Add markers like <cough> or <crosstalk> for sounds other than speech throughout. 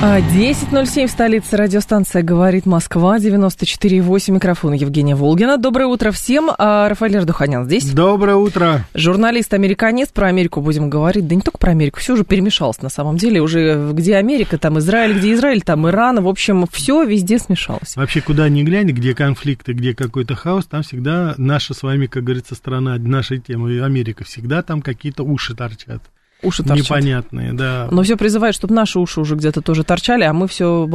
10.07 в столице радиостанция «Говорит Москва», 94.8, микрофон Евгения Волгина. Доброе утро всем. А, Рафаэль Ардуханян здесь. Доброе утро. Журналист-американист. Про Америку будем говорить. Да не только про Америку, все уже перемешалось на самом деле. Уже где Америка, там Израиль, где Израиль, там Иран. В общем, все везде смешалось. Вообще, куда ни глянь, где конфликты, где какой-то хаос, там всегда наша с вами, как говорится, страна, нашей темы, Америка, всегда там какие-то уши торчат. Уши торчат. Непонятные, да. Но все призывает, чтобы наши уши уже где-то тоже торчали, а мы все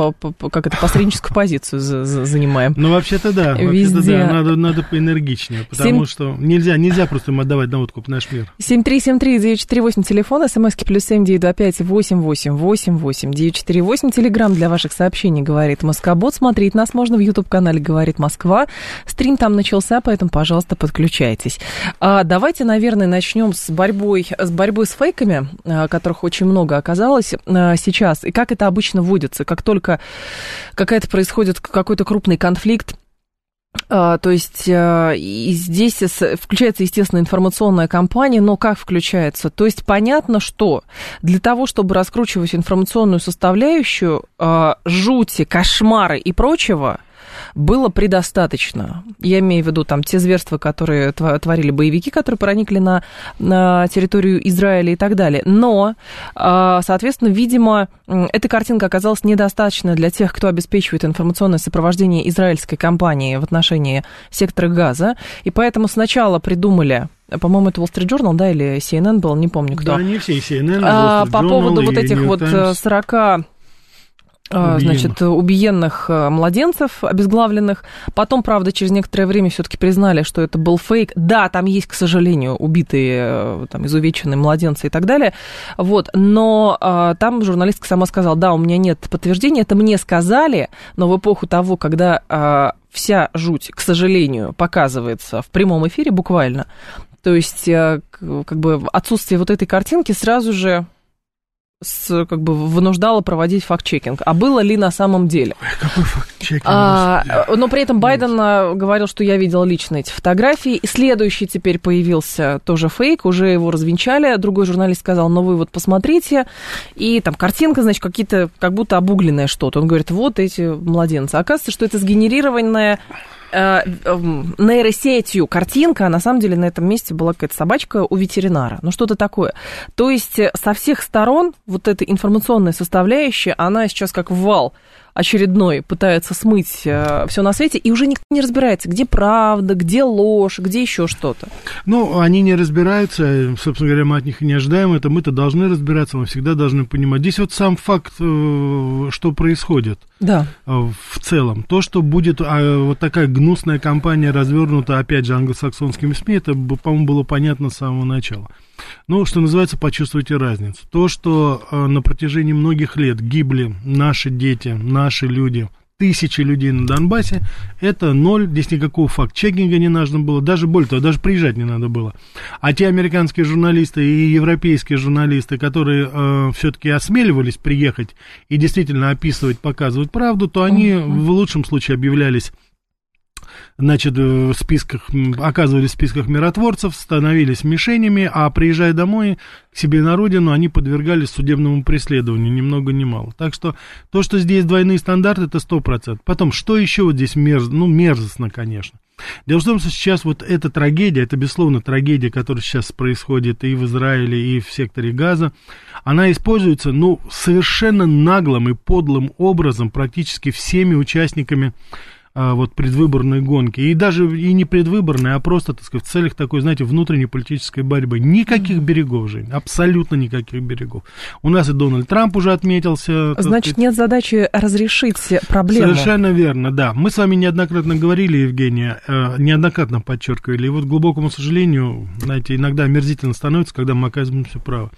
как это посредническую позицию занимаем. Ну, вообще-то да. Везде. Вообще-то да. Надо, надо поэнергичнее, потому 7... что нельзя, нельзя просто им отдавать на откуп наш мир. 7373948, телефон, смски плюс семь девять два пять восемь восемь восемь восемь девять четыре восемь. Телеграмм для ваших сообщений говорит Москобот. Смотреть нас можно в YouTube-канале «Говорит Москва». Стрим там начался, поэтому, пожалуйста, подключайтесь. А, давайте, наверное, начнем с борьбой, с борьбой с фейками время, э, которых очень много оказалось э, сейчас, и как это обычно вводится, как только какая-то происходит какой-то крупный конфликт, э, то есть и здесь включается, естественно, информационная кампания, но как включается? То есть понятно, что для того, чтобы раскручивать информационную составляющую, жути, кошмары и прочего, было предостаточно. Я имею в виду там те зверства, которые творили боевики, которые проникли на, на территорию Израиля и так далее. Но, а, соответственно, видимо, эта картинка оказалась недостаточной для тех, кто обеспечивает информационное сопровождение израильской компании в отношении сектора газа. И поэтому сначала придумали по-моему, это Wall Street Journal, да, или CNN был, не помню кто. Да, не все, CNN, а, По поводу вот этих вот 40 а, значит, убиенных э, младенцев, обезглавленных. Потом, правда, через некоторое время все-таки признали, что это был фейк. Да, там есть, к сожалению, убитые, э, там, изувеченные младенцы и так далее. Вот. Но а, там журналистка сама сказала, да, у меня нет подтверждения, это мне сказали, но в эпоху того, когда а, вся жуть, к сожалению, показывается в прямом эфире буквально, то есть, а, как бы отсутствие вот этой картинки сразу же с, как бы вынуждала проводить факт-чекинг. А было ли на самом деле? Какой факт-чекинг? А, но при этом Байден а, говорил, что я видел лично эти фотографии. И следующий теперь появился тоже фейк, уже его развенчали. Другой журналист сказал, ну вы вот посмотрите. И там картинка, значит, какие-то, как будто обугленное что-то. Он говорит, вот эти младенцы. Оказывается, что это сгенерированное Э, нейросетью картинка, а на самом деле на этом месте была какая-то собачка у ветеринара. Ну, что-то такое. То есть э, со всех сторон вот эта информационная составляющая, она сейчас как вал очередной пытается смыть э, все на свете, и уже никто не разбирается, где правда, где ложь, где еще что-то. Ну, они не разбираются, собственно говоря, мы от них и не ожидаем это, мы-то должны разбираться, мы всегда должны понимать. Здесь вот сам факт, э, что происходит да. Э, в целом, то, что будет а, вот такая гнусная кампания развернута, опять же, англосаксонскими СМИ, это, по-моему, было понятно с самого начала. Ну, что называется, почувствуйте разницу. То, что э, на протяжении многих лет гибли наши дети, наши люди, тысячи людей на Донбассе, это ноль, здесь никакого факт-чекинга не нужно было, даже более того, даже приезжать не надо было. А те американские журналисты и европейские журналисты, которые э, все-таки осмеливались приехать и действительно описывать, показывать правду, то они uh-huh. в лучшем случае объявлялись значит, в списках, оказывались в списках миротворцев, становились мишенями, а приезжая домой к себе на родину, они подвергались судебному преследованию, ни много ни мало. Так что то, что здесь двойные стандарты, это сто процентов. Потом, что еще вот здесь мерз... ну, мерзостно, конечно. Дело в том, что сейчас вот эта трагедия, это, безусловно, трагедия, которая сейчас происходит и в Израиле, и в секторе Газа, она используется, ну, совершенно наглым и подлым образом практически всеми участниками вот предвыборной гонки. И даже и не предвыборной, а просто, так сказать, в целях такой, знаете, внутренней политической борьбы. Никаких берегов, Жень, абсолютно никаких берегов. У нас и Дональд Трамп уже отметился. Значит, сказать, нет задачи разрешить проблему. Совершенно верно, да. Мы с вами неоднократно говорили, Евгения, э, неоднократно подчеркивали, и вот, к глубокому сожалению, знаете, иногда омерзительно становится, когда мы оказываемся правы.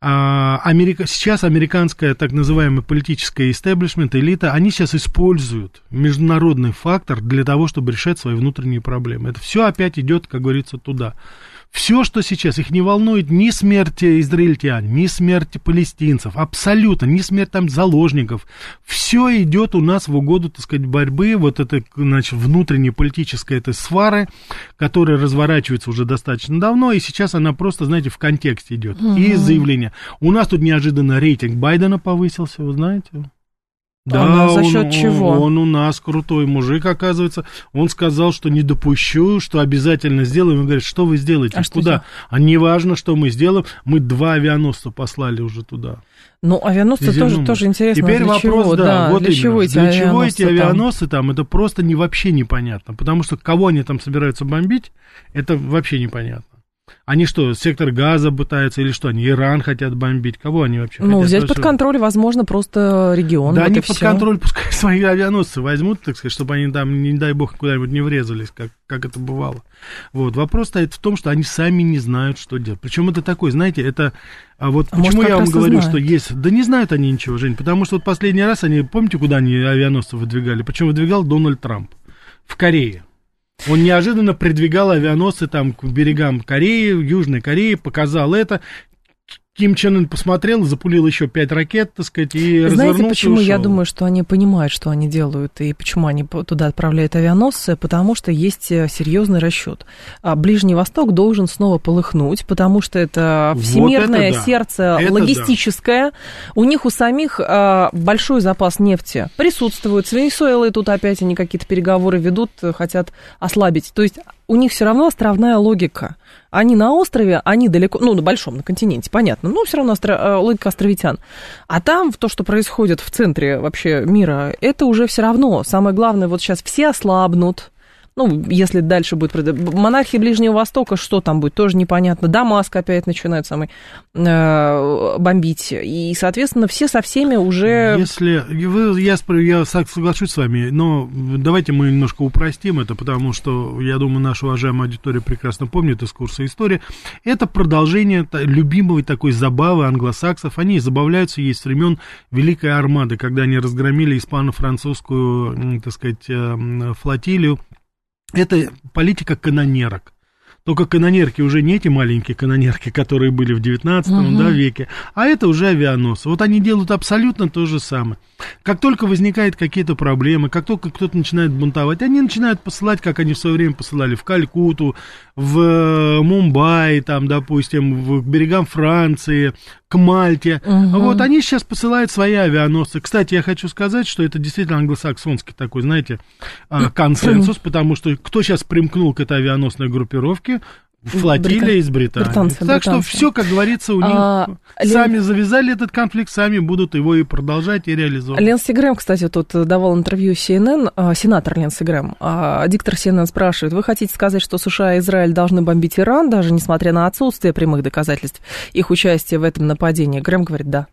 А, Америка, сейчас американская так называемая политическая истеблишмент, элита, они сейчас используют международный фактор для того, чтобы решать свои внутренние проблемы. Это все опять идет, как говорится, туда. Все, что сейчас, их не волнует ни смерть израильтян, ни смерть палестинцев, абсолютно, ни смерть там заложников. Все идет у нас в угоду, так сказать, борьбы, вот этой, значит, внутренней политической этой свары, которая разворачивается уже достаточно давно, и сейчас она просто, знаете, в контексте идет. Угу. И заявление. У нас тут неожиданно рейтинг Байдена повысился, вы знаете? Да, а за счет он, чего? Он, он у нас крутой мужик, оказывается. Он сказал, что не допущу, что обязательно сделаем. Он говорит, что вы сделаете? А что Куда? А не важно, что мы сделаем. Мы два авианосца послали уже туда. Ну, авианосцы тоже, тоже интересно. Теперь для вопрос, чего? да, да вот для именно. чего эти для авианосцы чего эти там? авианосцы там? Это просто не, вообще непонятно. Потому что кого они там собираются бомбить, это вообще непонятно. Они что, сектор газа пытаются или что? Они Иран хотят бомбить? Кого они вообще Ну, хотят? взять Ну, под что? контроль, возможно, просто регион. Да вот они под всё. контроль пускай <laughs> свои авианосцы возьмут, так сказать, чтобы они там, не дай бог, куда-нибудь не врезались, как, как это бывало. Вот. Вопрос стоит в том, что они сами не знают, что делать. Причем это такой, знаете, это... А вот А может, почему как я вам говорю, знают. что есть... Да не знают они ничего, Жень, потому что вот последний раз они, помните, куда они авианосцы выдвигали? Причем выдвигал Дональд Трамп в Корее. Он неожиданно придвигал авианосцы там к берегам Кореи, Южной Кореи, показал это. Ким Чен Ын посмотрел, запулил еще пять ракет, так сказать, и Знаете, развернулся почему и я ушел. думаю, что они понимают, что они делают, и почему они туда отправляют авианосцы? Потому что есть э, серьезный расчет. А Ближний Восток должен снова полыхнуть, потому что это Вот всемирное это да. сердце Это да. логистическое. У них у самих а, большой запас нефти присутствует. С Венесуэлой тут опять они какие-то переговоры ведут, э, хотят ослабить. То есть у них все равно островная логика. Они на острове, они далеко, ну, на большом, на континенте, понятно, но все равно остро- э, логика островитян. А там то, что происходит в центре вообще мира, это уже все равно. Самое главное, вот сейчас все ослабнут. Ну, если дальше будет... Монархия Ближнего Востока, что там будет, тоже непонятно. Дамаск опять начинают самый э, бомбить. И, соответственно, все со всеми уже... Если вы, я, я сог- соглашусь с вами, но давайте мы немножко упростим это, потому что, я думаю, наша уважаемая аудитория прекрасно помнит из курса истории. Это продолжение любимой такой забавы англосаксов. Они забавляются есть с времен Великой Армады, когда они разгромили испано-французскую, так сказать, э, м, флотилию. Это политика канонерок. Только канонерки уже не эти маленькие канонерки, которые были в 19 Мгм. да, веке, а это уже авианосцы. Вот они делают абсолютно то же самое. Как только возникают какие-то проблемы, как только кто-то начинает бунтовать, они начинают посылать, как они в свое время посылали в Калькуту, в э, Мумбаи, там, допустим, в, к берегам Франции, к Мальте. Мгм. Вот они сейчас посылают свои авианосцы. Кстати, я хочу сказать, что это действительно англосаксонский такой, знаете, а, консенсус, потому что кто сейчас примкнул к этой авианосной группировке? Флотилия Британ- из Британии. британцы, так что британцы. все, как говорится, у них А, Лен- сами завязали этот конфликт, сами будут его и продолжать, и реализовывать. Ленси Грэм, кстати, тут давал интервью CNN, а, сенатор Ленси Грэм. А диктор CNN спрашивает, вы хотите сказать, что США и Израиль должны бомбить Иран, даже несмотря на отсутствие прямых доказательств их участия в этом нападении? Грэм говорит, да.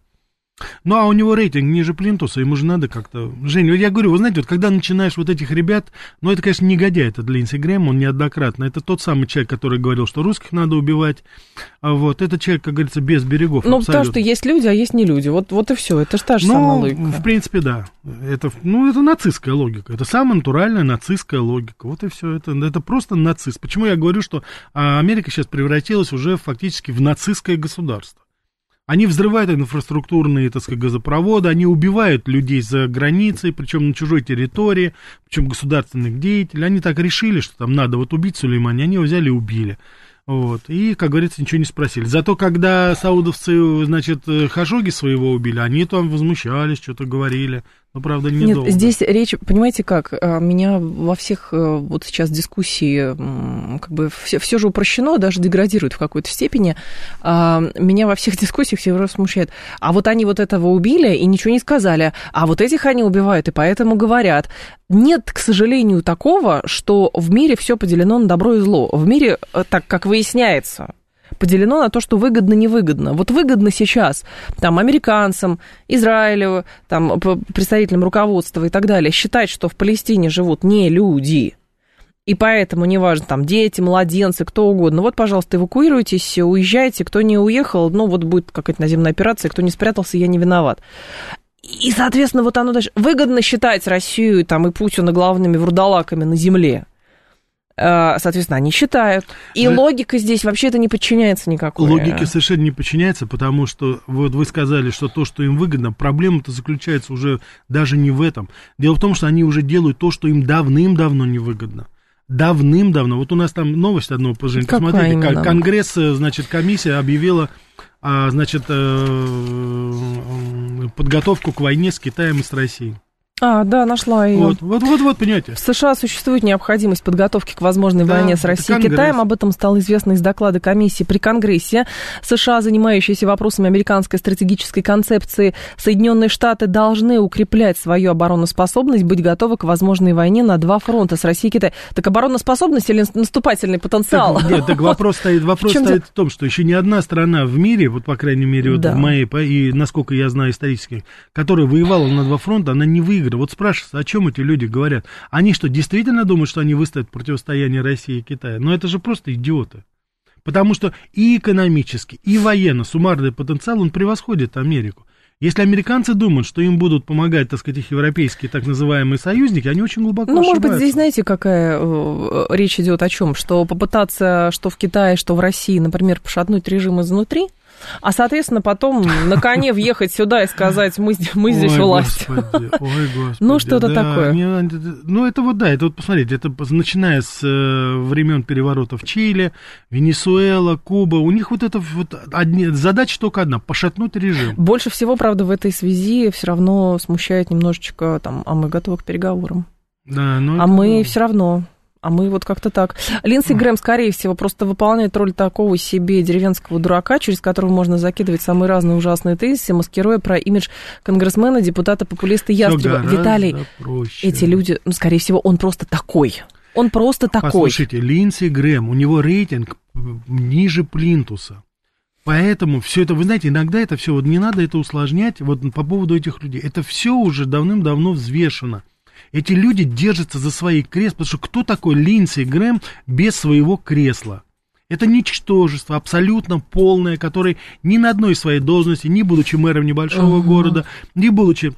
Ну, а у него рейтинг ниже Плинтуса, ему же надо как-то... Жень, вот я говорю, вы знаете, вот когда начинаешь вот этих ребят, ну, это, конечно, негодяй, это Линдси Грэм, он неоднократно, это тот самый человек, который говорил, что русских надо убивать, а вот, это человек, как говорится, без берегов Ну, потому что есть люди, а есть не люди. Вот, вот и все. Это же та же Ну, самая логика. в принципе, да. Это, ну, это нацистская логика. Это самая натуральная нацистская логика. Вот и все. Это, это просто нацист. Почему я говорю, что а, Америка сейчас превратилась уже фактически в нацистское государство? Они взрывают инфраструктурные, так сказать, газопроводы, они убивают людей за границей, причем на чужой территории, причем государственных деятелей. Они так решили, что там надо вот убить Сулеймани, они его взяли и убили. Вот. И, как говорится, ничего не спросили. Зато, когда саудовцы, значит, э, Хашоги своего убили, они там возмущались, что-то говорили. Но, правда, недолго. Нет, здесь речь, понимаете как, а, меня во всех э, вот сейчас дискуссии как бы все, все же упрощено, даже деградирует в какой-то степени. А, Меня во всех <laughs> дискуссиях все раз смущает. А вот они вот этого убили и ничего не сказали, а вот этих они убивают и поэтому говорят. Нет, к сожалению, такого, что в мире все поделено на добро и зло. В мире, э, так как выясняется, поделено на то, что выгодно-невыгодно. Вот выгодно сейчас там американцам, Израилю, там представителям руководства и так далее считать, что в Палестине живут не люди, И поэтому, неважно, там, дети, младенцы, кто угодно, вот, пожалуйста, эвакуируйтесь, уезжайте, кто не уехал, ну, вот будет какая-то наземная операция, кто не спрятался, я не виноват. И, соответственно, вот оно даже выгодно считать Россию там, и Путина главными вурдалаками на земле. Э, соответственно, они считают. И Но... логика здесь вообще это не подчиняется никакой. Логике совершенно не подчиняется, потому что вот вы сказали, что то, что им выгодно, проблема-то заключается уже даже не в этом. Дело в том, что они уже делают то, что им давным-давно невыгодно давным-давно. Вот у нас там новость одну, пожалуйста, посмотрите. Именно? Конгресс, э, значит, комиссия объявила, а, значит, э, подготовку к войне с Китаем и с Россией. А, да, нашла ее. Вот, вот, вот, вот, понимаете. В США существует необходимость подготовки к возможной да, войне с Россией и Китаем. Об этом стало известно из доклада комиссии при Конгрессе. США, занимающиеся вопросами американской стратегической концепции, Соединенные Штаты должны укреплять свою обороноспособность, быть готовы к возможной войне на два фронта с Россией и Китаем. Так обороноспособность или наступательный потенциал? Так, нет, так вопрос стоит, вопрос в стоит в том, что еще ни одна страна в мире, вот по крайней мере, вот да. в моей, и насколько я знаю исторически, которая воевала на два фронта, она не выиграла игры. Вот спрашивается, о чем эти люди говорят? Они что, действительно думают, что они выстоят противостояние России и Китая? Но это же просто идиоты. Потому что и экономически, и военно суммарный потенциал, он превосходит Америку. Если американцы думают, что им будут помогать, так сказать, их европейские так называемые союзники, они очень глубоко Ну, ошибаются. может быть, здесь, знаете, какая э, речь идет о чем? Что попытаться, что в Китае, что в России, например, пошатнуть режим изнутри – а, соответственно, потом на коне въехать сюда и сказать, мы, мы здесь ой, власть. Господи, ой, господи. Ну, что-то да, такое. Не, ну, это вот, да, это вот, посмотрите, это начиная с э, времен переворота в Чили, Венесуэла, Куба, у них вот это вот одни, задача только одна, пошатнуть режим. Больше всего, правда, в этой связи все равно смущает немножечко, там, а мы готовы к переговорам. Да, но ну, а мы да. все равно а мы вот как-то так. Линдси Грэм, скорее всего, просто выполняет роль такого себе деревенского дурака, через которого можно закидывать самые разные ужасные тезисы, маскируя про имидж конгрессмена, депутата, популиста Ястреба. Виталий, проще. эти люди, ну, скорее всего, он просто такой. Он просто такой. Послушайте, Линдси Грэм, у него рейтинг ниже Плинтуса. Поэтому все это, вы знаете, иногда это все, вот не надо это усложнять, вот по поводу этих людей. Это все уже давным-давно взвешено. Эти люди держатся за свои кресла, потому что кто такой Линдси Грэм без своего кресла? Это ничтожество, абсолютно полное, которое ни на одной своей должности, не будучи мэром небольшого uh-huh. города, не будучи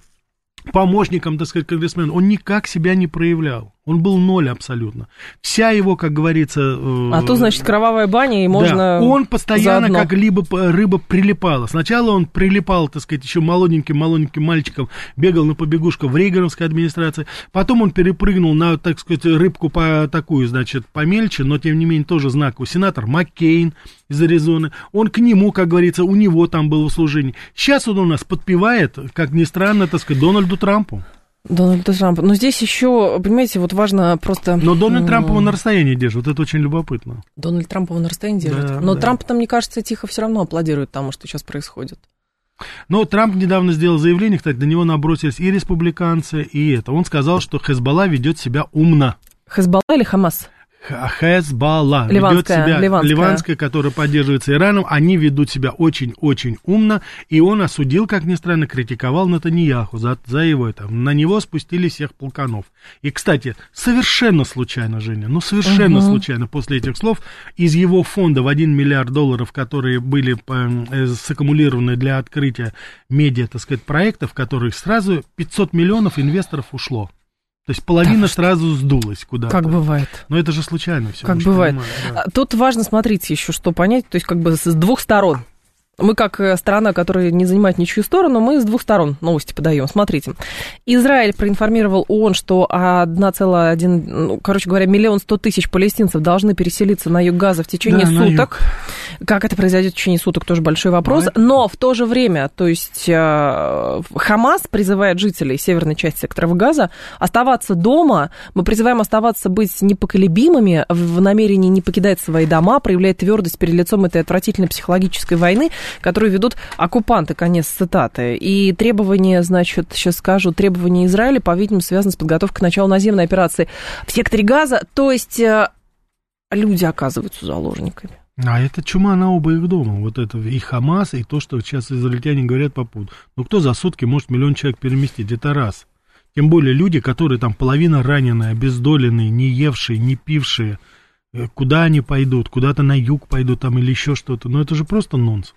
помощником, так сказать, конгрессмена, он никак себя не проявлял. Он был ноль абсолютно. Вся его, как говорится... Э, а то, значит, кровавая баня, и можно... Да, он постоянно заодно. как либо рыба прилипала. Сначала он прилипал, так сказать, еще молоденьким-молоденьким мальчиком, бегал на побегушку в Рейгановской администрации. Потом он перепрыгнул на, так сказать, рыбку по такую, значит, помельче, но, тем не менее, тоже знаковый. Сенатор Маккейн из Аризоны. Он к нему, как говорится, у него там было служение. Сейчас он у нас подпевает, как ни странно, так сказать, Дональду Трампу. Дональда Трампа. Но здесь еще, понимаете, вот важно просто... Но Дональд Трамп его на расстоянии держит, это очень любопытно. Дональд Трамп его на расстоянии держит. Да, Но да. Трамп там, мне кажется, тихо все равно аплодирует тому, что сейчас происходит. Но Трамп недавно сделал заявление, кстати, на него набросились и республиканцы, и это. Он сказал, что Хезбалла ведет себя умно. Хезбалла или Хамас? Хезбалла ведет себя, ливанская. ливанская, которая поддерживается Ираном, они ведут себя очень-очень умно, и он осудил, как ни странно, критиковал Натаньяху за, за его это. На него спустили всех полканов. И, кстати, совершенно случайно, Женя, ну совершенно угу. случайно после этих слов из его фонда в 1 миллиард долларов, которые были э, саккумулированы для открытия медиа, так сказать, проектов, которых сразу 500 миллионов инвесторов ушло. То есть половина да, сразу сдулась куда-то. Как бывает. Но это же случайно все. Как бывает. Понимаем, да. Тут важно, смотрите, еще что понять, то есть как бы с двух сторон. Мы, как э, страна, которая не занимает ничью сторону, мы с двух сторон новости подаем. Смотрите. Израиль проинформировал ООН, что 1,1, ну, короче говоря, миллион сто тысяч палестинцев должны переселиться на юг Газа в течение да, суток. Как это произойдет в течение суток, тоже большой вопрос. Но в то же время, то есть э, Хамас призывает жителей северной части сектора Газа оставаться дома. Мы призываем оставаться быть непоколебимыми в намерении не покидать свои дома, проявлять твердость перед лицом этой отвратительной психологической войны которую ведут оккупанты, конец цитаты. И требования, значит, сейчас скажу, требования Израиля, по-видимому, связаны с подготовкой к началу наземной операции в секторе Газа. То есть э, люди оказываются заложниками. А это чума на оба их дома. Вот это и Хамас, и то, что сейчас израильтяне говорят по поводу. Ну, кто за сутки может миллион человек переместить? Это раз. Тем более люди, которые там половина раненые, обездоленные, не евшие, не пившие, э, куда они пойдут, куда-то на юг пойдут там или еще что-то. Но это же просто нонсенс.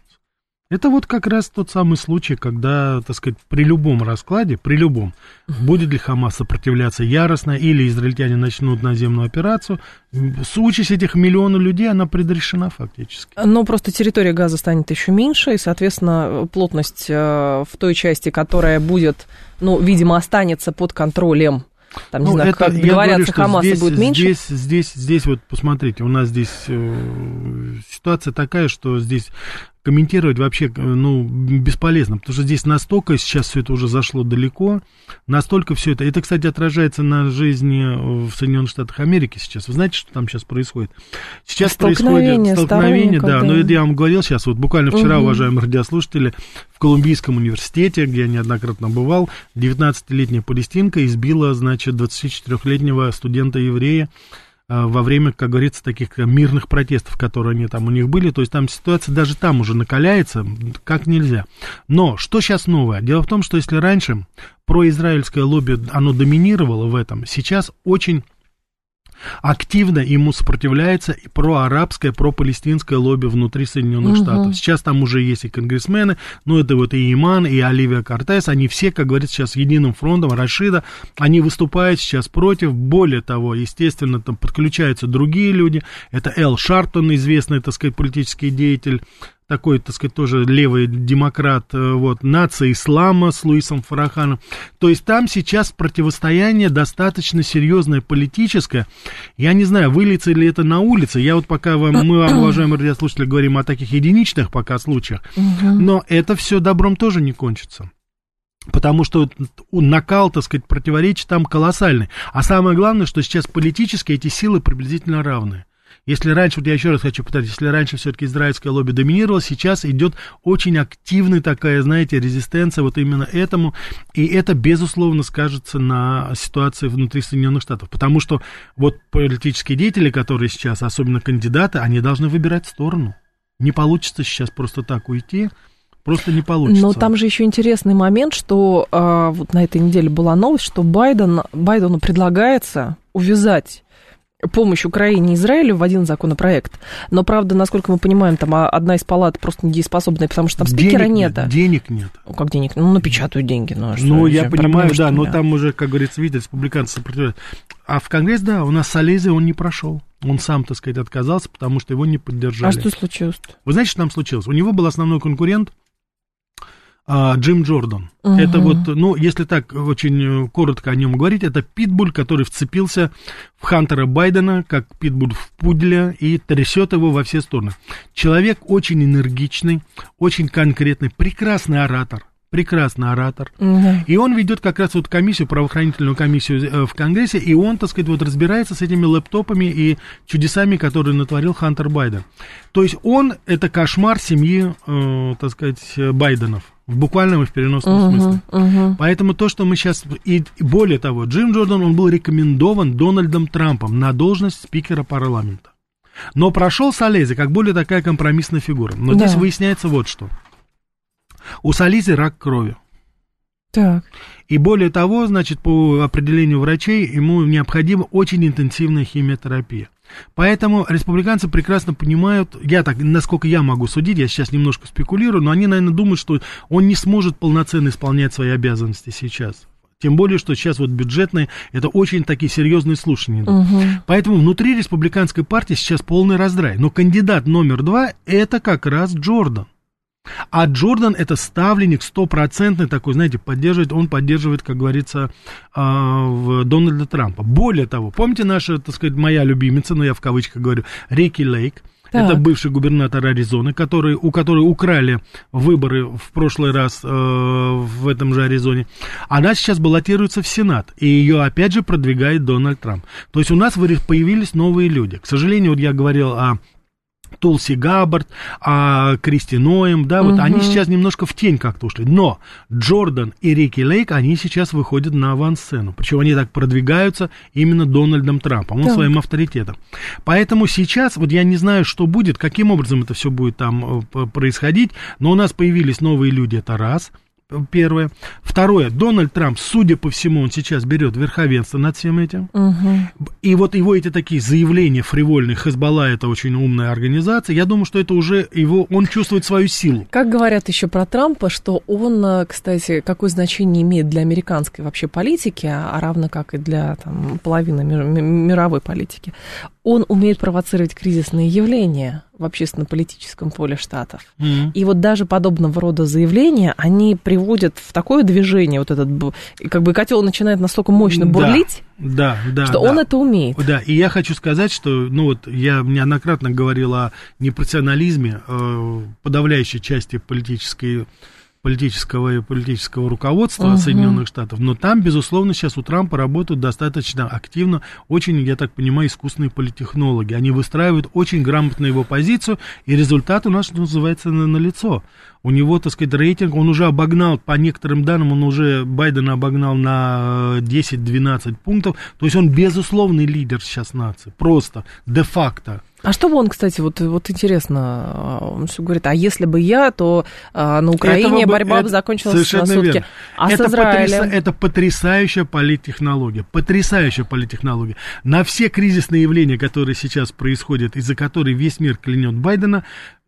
Это вот как раз тот самый случай, когда, так сказать, при любом раскладе, при любом, будет ли Хамас сопротивляться яростно, или израильтяне начнут наземную операцию, участь этих миллионов людей, она предрешена фактически. Но просто территория газа станет еще меньше, и, соответственно, плотность э, в той части, которая будет, ну, видимо, останется под контролем там, не ну, знаю, это, как договорятся Хамаса здесь, будет меньше? Здесь, здесь, здесь, вот посмотрите, у нас здесь э, ситуация такая, что здесь комментировать вообще, э, ну, бесполезно, потому что здесь настолько сейчас все это уже зашло далеко, настолько все это, это, кстати, отражается на жизни в Соединенных Штатах Америки сейчас. Вы знаете, что там сейчас происходит? Сейчас столкновение, происходит столкновение, да, но это я вам говорил сейчас, вот буквально вчера, угу. уважаемые радиослушатели, в Колумбийском университете, где я неоднократно бывал, 19-летняя палестинка избила, значит, 24-летнего студента-еврея, Э, во время, как говорится, таких мирных протестов, которые они там у них были. То есть там ситуация даже там уже накаляется, как нельзя. Но что сейчас новое? Дело в том, что если раньше произраильское лобби, оно доминировало в этом, сейчас очень активно ему сопротивляется и проарабское, пропалестинское лобби внутри Соединенных угу. Штатов. Сейчас там уже есть и конгрессмены, ну это вот и Иман, и Оливия Кортес, они все, как говорится, сейчас единым фронтом, Рашида, они выступают сейчас против, более того, естественно, там подключаются другие люди, это Эл Шартон, известный, так сказать, политический деятель, такой, так сказать, тоже левый демократ, э, вот, нация ислама с Луисом Фараханом. То есть там сейчас противостояние достаточно серьезное политическое. Я не знаю, выльется ли это на улице. Я вот пока вам, мы вам, <clears throat> уважаемые радиослушатели, говорим о таких единичных пока случаях, но это все добром тоже не кончится. Потому что накал, так сказать, противоречий там колоссальный. А самое главное, что сейчас политически эти силы приблизительно равны. Если раньше, вот я еще раз хочу повторить, если раньше все-таки израильское лобби доминировало, сейчас идет очень активная такая, знаете, резистенция вот именно этому, и это, безусловно, скажется на ситуации внутри Соединенных Штатов, потому что вот политические деятели, которые сейчас, особенно кандидаты, они должны выбирать сторону. Не получится сейчас просто так уйти, Просто не получится. Но там же еще интересный момент, что э, вот на этой неделе была новость, что Байден, Байдену предлагается увязать помощь Украине и Израилю в один законопроект. Но, правда, насколько мы понимаем, там одна из палат просто недееспособная, потому что там спикера денег нет. Денег нет. Ну, как денег? Ну, напечатают деньги. Ну, а что, ну я понимаю, да, но там уже, как говорится, видят, республиканцы сопротивляются. А в Конгресс, да, у нас Салези он не прошел. Он сам, так сказать, отказался, потому что его не поддержали. А что случилось? -то? Вы знаете, что там случилось? У него был основной конкурент – а, Джим Джордан. Угу. Это вот, ну, если так очень э, коротко о нем говорить, это питбуль, который вцепился в Хантера Байдена, как питбуль в пуделя, и трясет его во все стороны. Человек очень энергичный, очень конкретный, прекрасный оратор прекрасный оратор. Угу. И он ведет как раз вот комиссию, правоохранительную комиссию э, в Конгрессе, и он, так сказать, вот разбирается с этими лэптопами и чудесами, которые натворил Хантер Байден. То есть он это кошмар семьи, э, так сказать, Байденов. В буквальном и в переносном uh-huh, смысле. Uh-huh. Поэтому то, что мы сейчас... И более того, Джим Джордан, он был рекомендован Дональдом Трампом на должность спикера парламента. Но прошел Салези как более такая компромиссная фигура. Но да. здесь выясняется вот что. У Салези рак крови. Так. И более того, значит, по определению врачей, ему необходима очень интенсивная химиотерапия. Поэтому республиканцы прекрасно понимают, я так, насколько я могу судить, я сейчас немножко спекулирую, но они, наверное, думают, что он не сможет полноценно исполнять свои обязанности сейчас. Тем более, что сейчас вот бюджетные, это очень такие серьезные слушания. Угу. Поэтому внутри республиканской партии сейчас полный раздрай. Но кандидат номер два это как раз Джордан. А Джордан это ставленник стопроцентный такой, знаете, поддерживает, он поддерживает, как говорится, а, в Дональда Трампа. Более того, помните наша, так сказать, моя любимица, ну я в кавычках говорю, Рики Лейк, так. Это бывший губернатор Аризоны, который, у которой украли выборы в прошлый раз э, в этом же Аризоне. Она сейчас баллотируется в Сенат, и ее опять же продвигает Дональд Трамп. То есть у нас появились новые люди. К сожалению, вот я говорил о Тулси Габбард, а Кристи Ноем, да, вот угу. они сейчас немножко в тень как-то ушли. Но Джордан и Рики Лейк, они сейчас выходят на авансцену. Причем они так продвигаются именно Дональдом Трампом, он так. своим авторитетом. Поэтому сейчас, вот я не знаю, что будет, каким образом это все будет там э, происходить, но у нас появились новые люди, это раз – Первое. Второе. Дональд Трамп, судя по всему, он сейчас берет верховенство над всем этим. Угу. И вот его эти такие заявления фривольные, Хезбалла это очень умная организация, я думаю, что это уже его, он чувствует свою силу. Как говорят еще про Трампа, что он, э, кстати, какое значение имеет для американской вообще политики, а равно как и для там, половины мировой политики, он умеет провоцировать кризисные явления в общественно-политическом поле штатов. Mm-hmm. И вот даже подобного рода заявления, они приводят в такое движение, вот этот, как бы котел начинает настолько мощно бурлить, да, да, что да. он это умеет. Да, и я хочу сказать, что, ну вот, я неоднократно говорил о непрофессионализме э, подавляющей части политической политического и политического руководства uh-huh. Соединенных Штатов, но там, безусловно, сейчас у Трампа работают достаточно активно, очень, я так понимаю, искусственные политтехнологи. Они выстраивают очень грамотно его позицию, и результат у нас, что называется, на, на лицо. У него, так сказать, рейтинг, он уже обогнал, по некоторым данным, он уже Байдена обогнал на 10-12 пунктов. То есть он безусловный лидер сейчас нации, просто, де-факто. А что бы он, кстати, вот, вот интересно, он все говорит, а если бы я, то а, на Украине бы, борьба бы закончилась на сутки. Верно. А это, Израилем? Потряса, это потрясающая политтехнология, потрясающая политтехнология. На все кризисные явления, которые сейчас происходят, из-за которых весь мир клянет Байдена,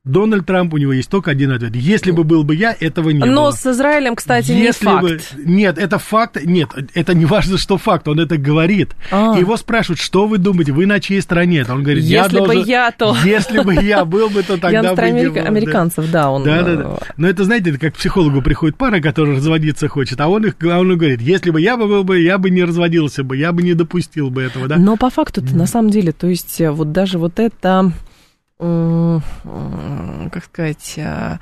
Дональд Трамп, у него есть только один ответ. Если бы был бы я, этого не Но было. Но с Израилем, кстати, Если не факт. Бы... Нет, это факт. Нет, это не важно, что факт. Он это говорит. А. Его спрашивают, что вы думаете, вы на чьей стороне? Он говорит, Если я бы должен... я, то... Если бы я был бы, то тогда я бы не был. американцев, да. он... Да, да, да. Но это, знаете, это как к психологу приходит пара, которая разводиться хочет, а он, их, а он говорит, если бы я бы был бы, я бы не разводился бы, я бы не допустил бы этого, да? Но по факту-то, на самом деле, то есть вот даже вот это как сказать, э,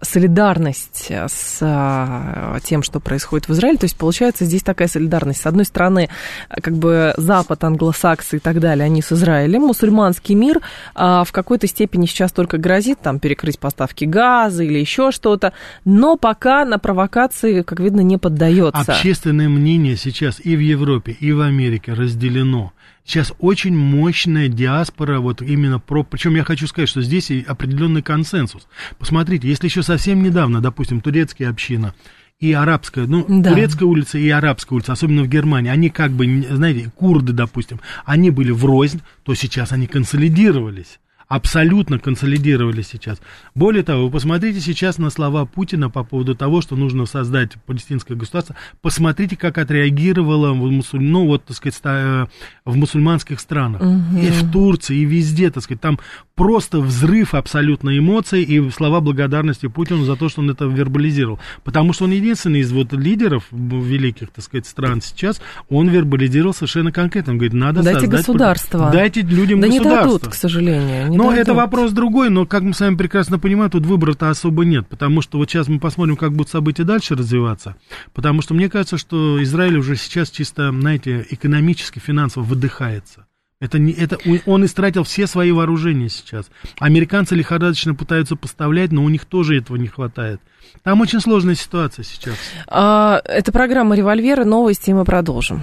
солидарность с э, тем, что происходит в Израиле. То есть получается здесь такая солидарность. С одной стороны, как бы Запад, англосаксы и так далее, они с Израилем. Мусульманский мир а, в какой-то степени сейчас только грозит там перекрыть поставки газа или еще что-то, но пока на провокации, как видно, не поддается. Общественное мнение сейчас и в Европе, и в Америке разделено сейчас очень мощная диаспора, вот именно про... Причем я хочу сказать, что здесь определенный консенсус. Посмотрите, если еще совсем недавно, допустим, турецкая община и арабская, ну, да. турецкая улица и арабская улица, особенно в Германии, они как бы, знаете, курды, допустим, они были врознь, то сейчас они консолидировались абсолютно консолидировали сейчас. Более того, вы посмотрите сейчас на слова Путина по поводу того, что нужно создать палестинское государство. Посмотрите, как отреагировало в, мусуль... ну, вот, так сказать, э, в мусульманских странах. Угу. И в Турции, и везде, так сказать, там просто взрыв абсолютно эмоций и слова благодарности Путину за то, что он это вербализировал. Потому что он единственный из вот лидеров великих, так сказать, стран сейчас, он вербализировал совершенно конкретно. Он говорит, надо дайте создать... государство. Дайте людям да государство. не дадут, к сожалению. Не но дадут. это вопрос другой, но, как мы с вами прекрасно понимаем, тут выбора-то особо нет. Потому что вот сейчас мы посмотрим, как будут события дальше развиваться. Потому что мне кажется, что Израиль уже сейчас чисто, знаете, экономически, финансово выдыхается. Это не, это, он истратил все свои вооружения сейчас. Американцы лихорадочно пытаются поставлять, но у них тоже этого не хватает. Там очень сложная ситуация сейчас. А, это программа «Револьверы». Новости, и мы продолжим.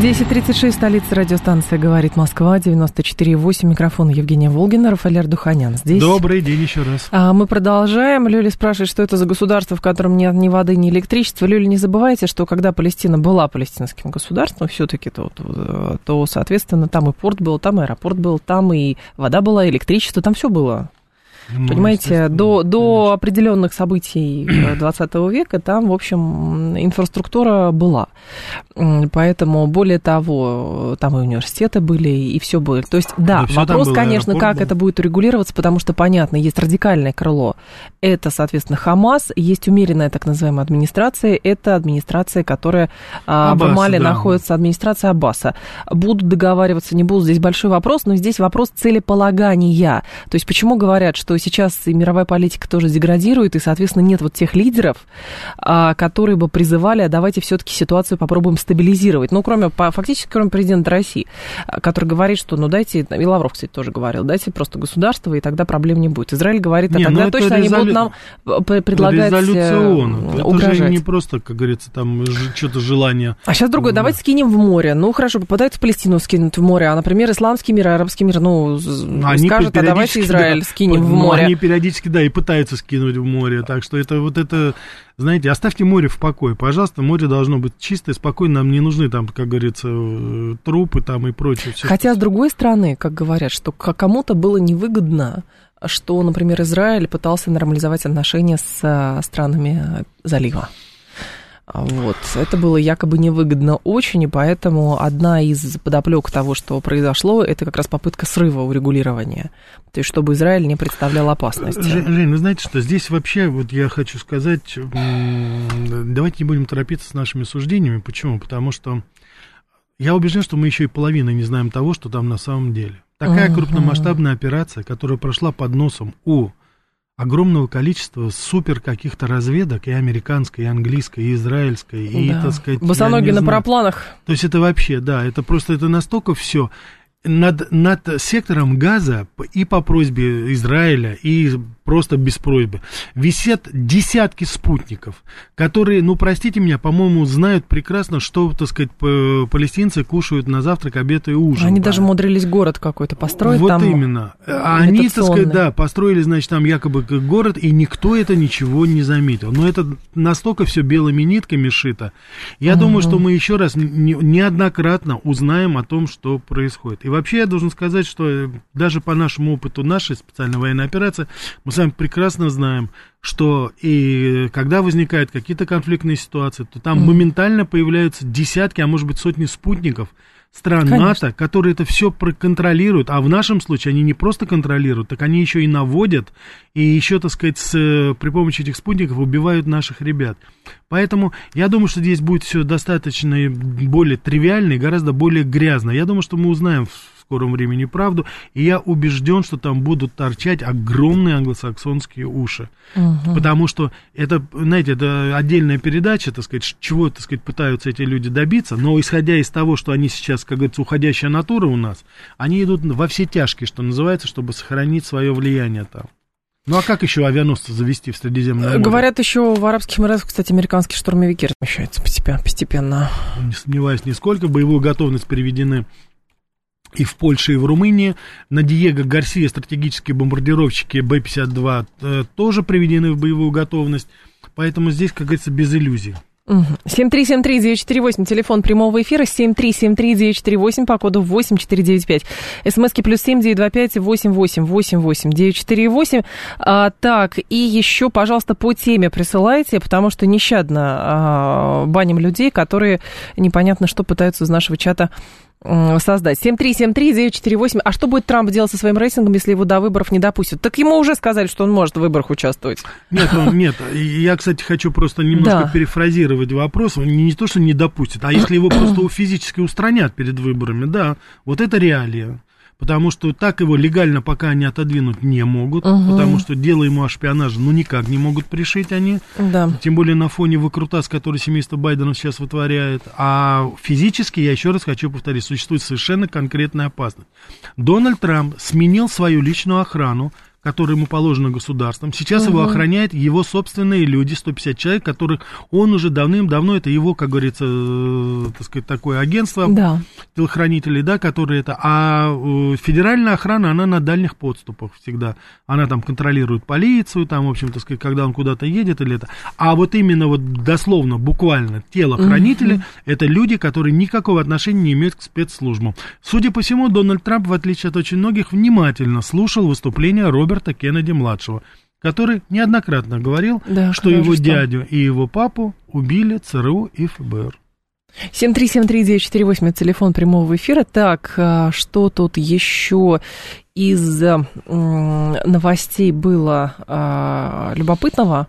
10.36, столица радиостанция «Говорит Москва», 94.8, микрофон Евгения Волгина, Рафаэль Ардуханян здесь. Добрый день еще раз. А, мы продолжаем. Люля спрашивает, что это за государство, в котором нет ни воды, ни электричества. Люля, не забывайте, что когда Палестина была палестинским государством, все-таки, то, то, то, соответственно, там и порт был, там и аэропорт был, там и вода была, электричество, там все было. Ну, Понимаете, до, до определенных событий 20 века там, в общем, инфраструктура была. Поэтому, более того, там и университеты были, и все было. То есть, да, да вопрос, было, конечно, как был. это будет урегулироваться, потому что, понятно, есть радикальное крыло. Это, соответственно, Хамас, есть умеренная так называемая администрация, это администрация, которая Аббас, в Амале да. находится, администрация Аббаса. Будут договариваться, не будут, здесь большой вопрос, но здесь вопрос целеполагания. То есть, почему говорят, что что сейчас и мировая политика тоже деградирует, и, соответственно, нет вот тех лидеров, а, которые бы призывали, а давайте все-таки ситуацию попробуем стабилизировать. Ну, кроме, фактически, кроме президента России, а, который говорит, что, ну, дайте, и Лавров, кстати, тоже говорил, дайте просто государство, и тогда проблем не будет. Израиль говорит, а не, тогда ну, точно резолю... они будут нам э, предлагать Резолюция ООН. Это угрожать. же не просто, как говорится, там что-то желание. А сейчас другое, давайте скинем в море. Ну, хорошо, попадают в Палестину, скинут в море, а, например, исламский мир, арабский мир, ну, они скажут, а давайте Израиль да, скинем в море. Они периодически, да, и пытаются скинуть в море, так что это вот это, знаете, оставьте море в покое, пожалуйста, море должно быть чистое, спокойно, нам не нужны там, как говорится, э, трупы там и прочее. Все Хотя, с другой стороны, как говорят, что кому-то было невыгодно что, например, Израиль пытался нормализовать отношения с э, странами залива. Вот. Это было якобы невыгодно очень, и поэтому одна из подоплек того, что произошло, это как раз попытка срыва урегулирования. То есть, чтобы Израиль не представлял опасности. Жень, вы знаете, что здесь вообще, вот я хочу сказать, давайте не будем торопиться с нашими суждениями. Почему? Потому что я убежден, что мы еще и половины не знаем того, что там на самом деле. Такая uh-huh. крупномасштабная операция, которая прошла под носом у огромного количества супер каких-то разведок, и американской, и английской, и израильской, и, да. так сказать... Босоноги на парапланах. То есть это вообще, да, это просто, это настолько все над, над сектором газа и по просьбе Израиля, и просто без просьбы, висят десятки спутников, которые, ну, простите меня, по-моему, знают прекрасно, что, так сказать, палестинцы кушают на завтрак, обед и ужин. Они да. даже умудрились город какой-то построить вот там. именно. А они, так сказать, да, построили, значит, там якобы город, и никто это ничего не заметил. Но это настолько все белыми нитками шито. Я угу. думаю, что мы еще раз не, неоднократно узнаем о том, что происходит. И вообще я должен сказать, что э, даже по нашему опыту нашей специальной военной операции, мы с вами прекрасно знаем, что и когда возникают какие-то конфликтные ситуации, то там моментально появляются десятки, а может быть сотни спутников стран Конечно. НАТО, которые это все проконтролируют. А в нашем случае они не просто контролируют, так они еще и наводят, и еще, так сказать, с, при помощи этих спутников убивают наших ребят. Поэтому я думаю, что здесь будет все достаточно более тривиально и гораздо более грязно. Я думаю, что мы узнаем скором времени правду, и я убежден, что там будут торчать огромные англосаксонские уши. Угу. Потому что это, знаете, это отдельная передача, так сказать, чего, так сказать, пытаются эти люди добиться, но исходя из того, что они сейчас, как говорится, уходящая натура у нас, они идут во все тяжкие, что называется, чтобы сохранить свое влияние там. Ну а как еще авианосцы завести в Средиземное море? Говорят, еще в Арабских Эмиратах, кстати, американские штурмовики размещаются постепенно. постепенно. Не сомневаюсь нисколько. Боевую готовность переведены и в Польше, и в Румынии. На Диего Гарсия стратегические бомбардировщики Б-52 э, тоже приведены в боевую готовность. Поэтому здесь, как говорится, без иллюзий. 7373948, телефон прямого эфира, 7373948 по коду 8495. СМСки плюс 7925 8888 948. А, так, и еще, пожалуйста, по теме присылайте, потому что нещадно а, баним людей, которые непонятно что пытаются из нашего чата создать. 7373948. А что будет Трамп делать со своим рейтингом, если его до выборов не допустят? Так ему уже сказали, что он может в выборах участвовать. Нет, он, <laughs> нет. Я, кстати, хочу просто немножко да. перефразировать вопрос. Не, не то, что не допустит, а если его просто физически устранят перед выборами, да, вот это реалия потому что так его легально пока они отодвинуть не могут, угу. потому что дело ему о шпионаже ну никак не могут пришить они, да. тем более на фоне выкрутас, который семейство Байдена сейчас вытворяет, а физически, я еще раз хочу повторить, существует совершенно конкретная опасность. Дональд Трамп сменил свою личную охрану, который ему положено государством. Сейчас угу. его охраняют его собственные люди, 150 человек, которых он уже давным-давно, это его, как говорится, э, так сказать, такое агентство да. телохранителей, да, которые это... А э, федеральная охрана, она на дальних подступах всегда. Она там контролирует полицию, там, в общем, так сказать, когда он куда-то едет или это. А вот именно вот дословно, буквально, телохранители, угу. это люди, которые никакого отношения не имеют к спецслужбам. Судя по всему, Дональд Трамп, в отличие от очень многих, внимательно слушал выступления Роберта Роберта Кеннеди-младшего, который неоднократно говорил, да, что его что. дядю и его папу убили ЦРУ и ФБР. 7373948, это телефон прямого эфира. Так, а, что тут еще из новостей было а, любопытного?